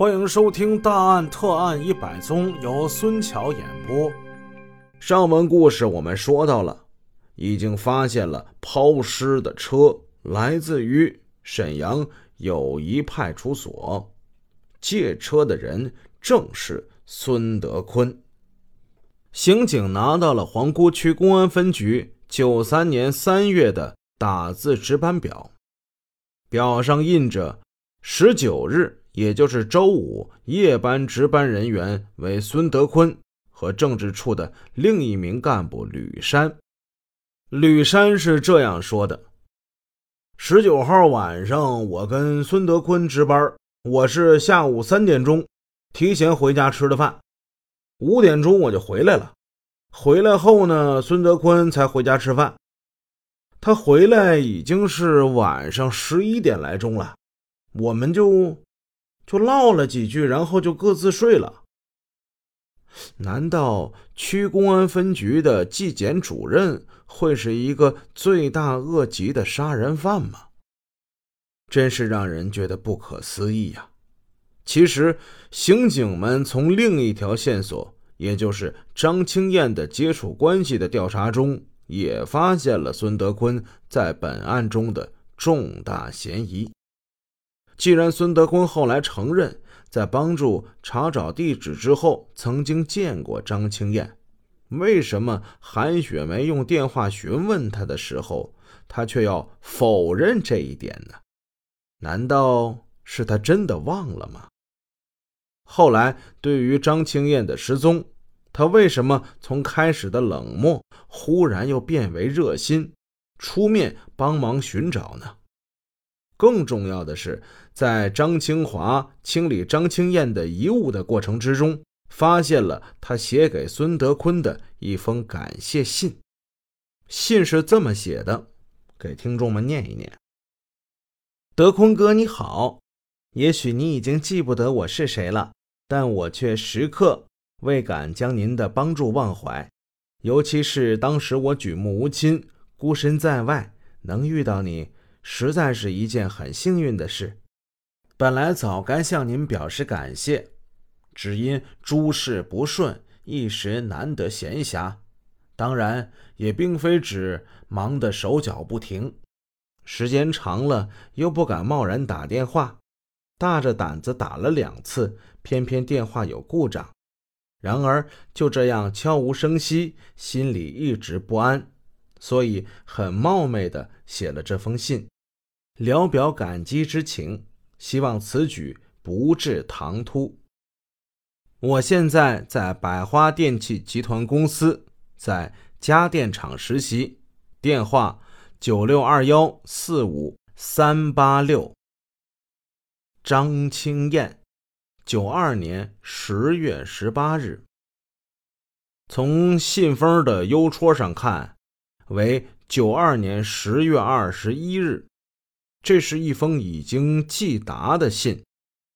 欢迎收听《大案特案一百宗》，由孙桥演播。上文故事我们说到了，已经发现了抛尸的车来自于沈阳友谊派出所，借车的人正是孙德坤。刑警拿到了皇姑区公安分局九三年三月的打字值班表，表上印着十九日。也就是周五夜班值班人员为孙德坤和政治处的另一名干部吕山。吕山是这样说的：“十九号晚上，我跟孙德坤值班，我是下午三点钟提前回家吃的饭，五点钟我就回来了。回来后呢，孙德坤才回家吃饭。他回来已经是晚上十一点来钟了，我们就。”就唠了几句，然后就各自睡了。难道区公安分局的纪检主任会是一个罪大恶极的杀人犯吗？真是让人觉得不可思议呀！其实，刑警们从另一条线索，也就是张青燕的接触关系的调查中，也发现了孙德坤在本案中的重大嫌疑。既然孙德坤后来承认，在帮助查找地址之后曾经见过张青燕，为什么韩雪梅用电话询问他的时候，他却要否认这一点呢？难道是他真的忘了吗？后来对于张青燕的失踪，他为什么从开始的冷漠，忽然又变为热心，出面帮忙寻找呢？更重要的是，在张清华清理张青燕的遗物的过程之中，发现了他写给孙德坤的一封感谢信。信是这么写的，给听众们念一念：“德坤哥，你好，也许你已经记不得我是谁了，但我却时刻未敢将您的帮助忘怀。尤其是当时我举目无亲，孤身在外，能遇到你。”实在是一件很幸运的事，本来早该向您表示感谢，只因诸事不顺，一时难得闲暇。当然，也并非指忙得手脚不停，时间长了又不敢贸然打电话，大着胆子打了两次，偏偏电话有故障。然而就这样悄无声息，心里一直不安。所以很冒昧的写了这封信，聊表感激之情，希望此举不致唐突。我现在在百花电器集团公司，在家电厂实习，电话九六二幺四五三八六。张青燕，九二年十月十八日。从信封的邮戳上看。为九二年十月二十一日，这是一封已经寄达的信，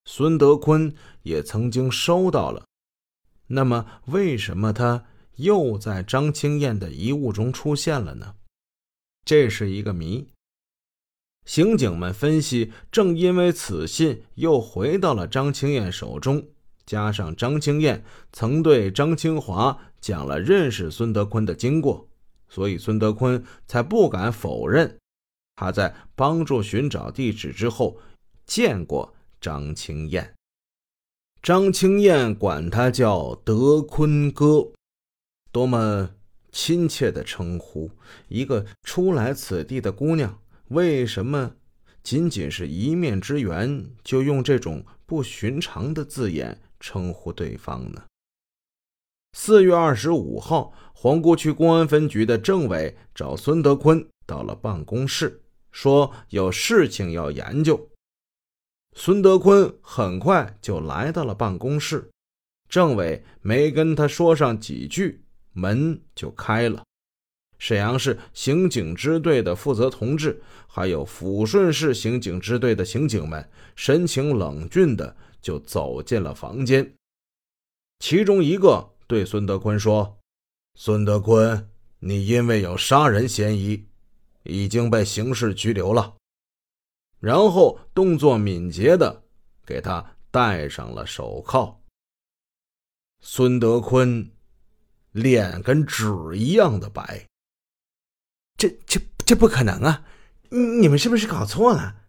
孙德坤也曾经收到了。那么，为什么他又在张青燕的遗物中出现了呢？这是一个谜。刑警们分析，正因为此信又回到了张青燕手中，加上张青燕曾对张清华讲了认识孙德坤的经过。所以孙德坤才不敢否认，他在帮助寻找地址之后见过张青燕。张青燕管他叫德坤哥，多么亲切的称呼！一个初来此地的姑娘，为什么仅仅是一面之缘，就用这种不寻常的字眼称呼对方呢？四月二十五号，皇姑区公安分局的政委找孙德坤到了办公室，说有事情要研究。孙德坤很快就来到了办公室，政委没跟他说上几句，门就开了。沈阳市刑警支队的负责同志，还有抚顺市刑警支队的刑警们，神情冷峻的就走进了房间，其中一个。对孙德坤说：“孙德坤，你因为有杀人嫌疑，已经被刑事拘留了。”然后动作敏捷的给他戴上了手铐。孙德坤脸跟纸一样的白。这这这不可能啊！你们是不是搞错了？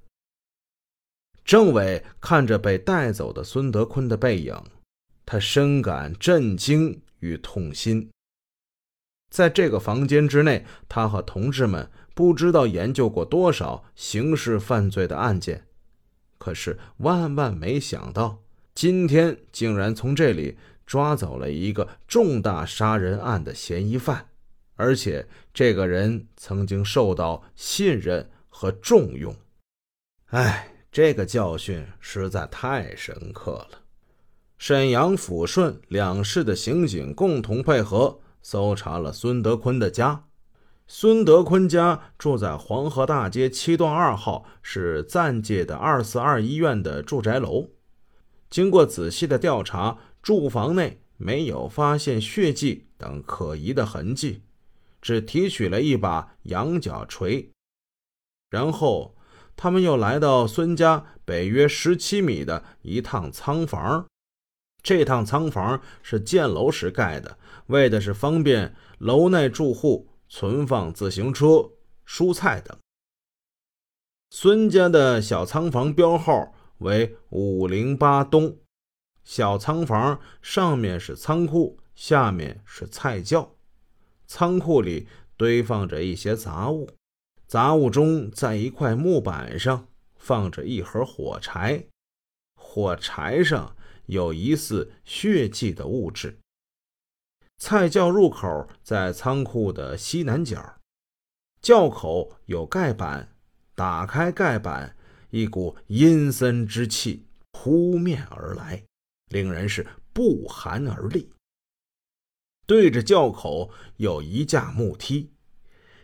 政委看着被带走的孙德坤的背影，他深感震惊与痛心。在这个房间之内，他和同志们不知道研究过多少刑事犯罪的案件，可是万万没想到，今天竟然从这里抓走了一个重大杀人案的嫌疑犯，而且这个人曾经受到信任和重用。哎，这个教训实在太深刻了。沈阳、抚顺两市的刑警共同配合。搜查了孙德坤的家，孙德坤家住在黄河大街七段二号，是暂借的二四二医院的住宅楼。经过仔细的调查，住房内没有发现血迹等可疑的痕迹，只提取了一把羊角锤。然后，他们又来到孙家北约十七米的一趟仓房。这趟仓房是建楼时盖的，为的是方便楼内住户存放自行车、蔬菜等。孙家的小仓房标号为五零八东，小仓房上面是仓库，下面是菜窖。仓库里堆放着一些杂物，杂物中在一块木板上放着一盒火柴，火柴上。有疑似血迹的物质。菜窖入口在仓库的西南角，窖口有盖板，打开盖板，一股阴森之气扑面而来，令人是不寒而栗。对着窖口有一架木梯，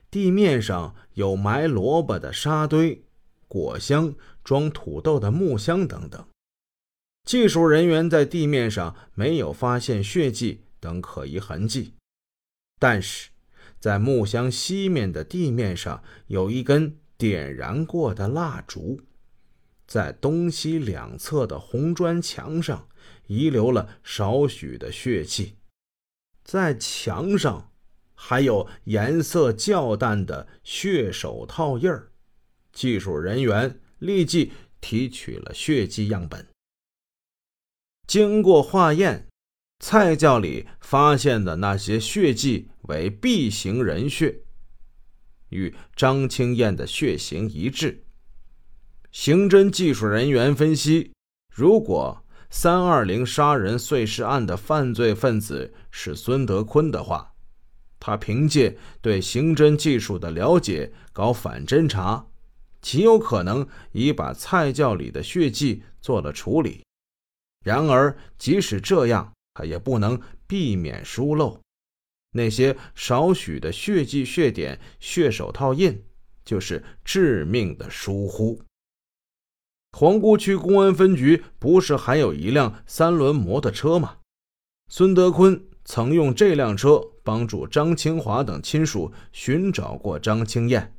地面上有埋萝卜的沙堆、果箱、装土豆的木箱等等。技术人员在地面上没有发现血迹等可疑痕迹，但是在木箱西面的地面上有一根点燃过的蜡烛，在东西两侧的红砖墙上遗留了少许的血迹，在墙上还有颜色较淡的血手套印儿。技术人员立即提取了血迹样本。经过化验，菜窖里发现的那些血迹为 B 型人血，与张青燕的血型一致。刑侦技术人员分析，如果三二零杀人碎尸案的犯罪分子是孙德坤的话，他凭借对刑侦技术的了解搞反侦查，极有可能已把菜窖里的血迹做了处理。然而，即使这样，他也不能避免疏漏。那些少许的血迹、血点、血手套印，就是致命的疏忽。皇姑区公安分局不是还有一辆三轮摩托车吗？孙德坤曾用这辆车帮助张清华等亲属寻找过张青燕。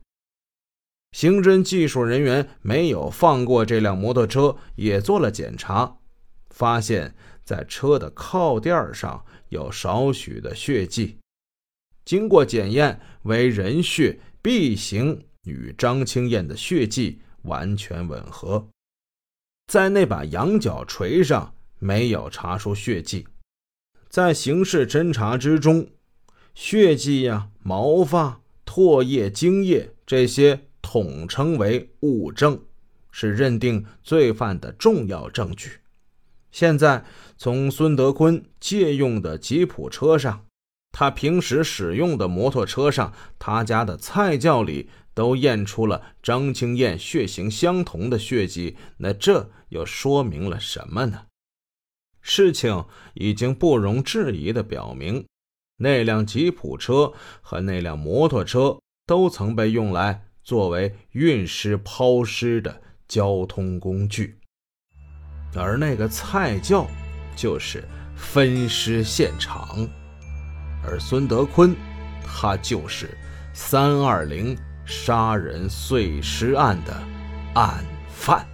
刑侦技术人员没有放过这辆摩托车，也做了检查。发现，在车的靠垫上有少许的血迹，经过检验为人血 B 型，与张青燕的血迹完全吻合。在那把羊角锤上没有查出血迹，在刑事侦查之中，血迹呀、毛发、唾液、精液这些统称为物证，是认定罪犯的重要证据。现在从孙德坤借用的吉普车上，他平时使用的摩托车上，他家的菜窖里都验出了张青燕血型相同的血迹，那这又说明了什么呢？事情已经不容置疑地表明，那辆吉普车和那辆摩托车都曾被用来作为运尸抛尸的交通工具。而那个菜窖，就是分尸现场，而孙德坤，他就是三二零杀人碎尸案的案犯。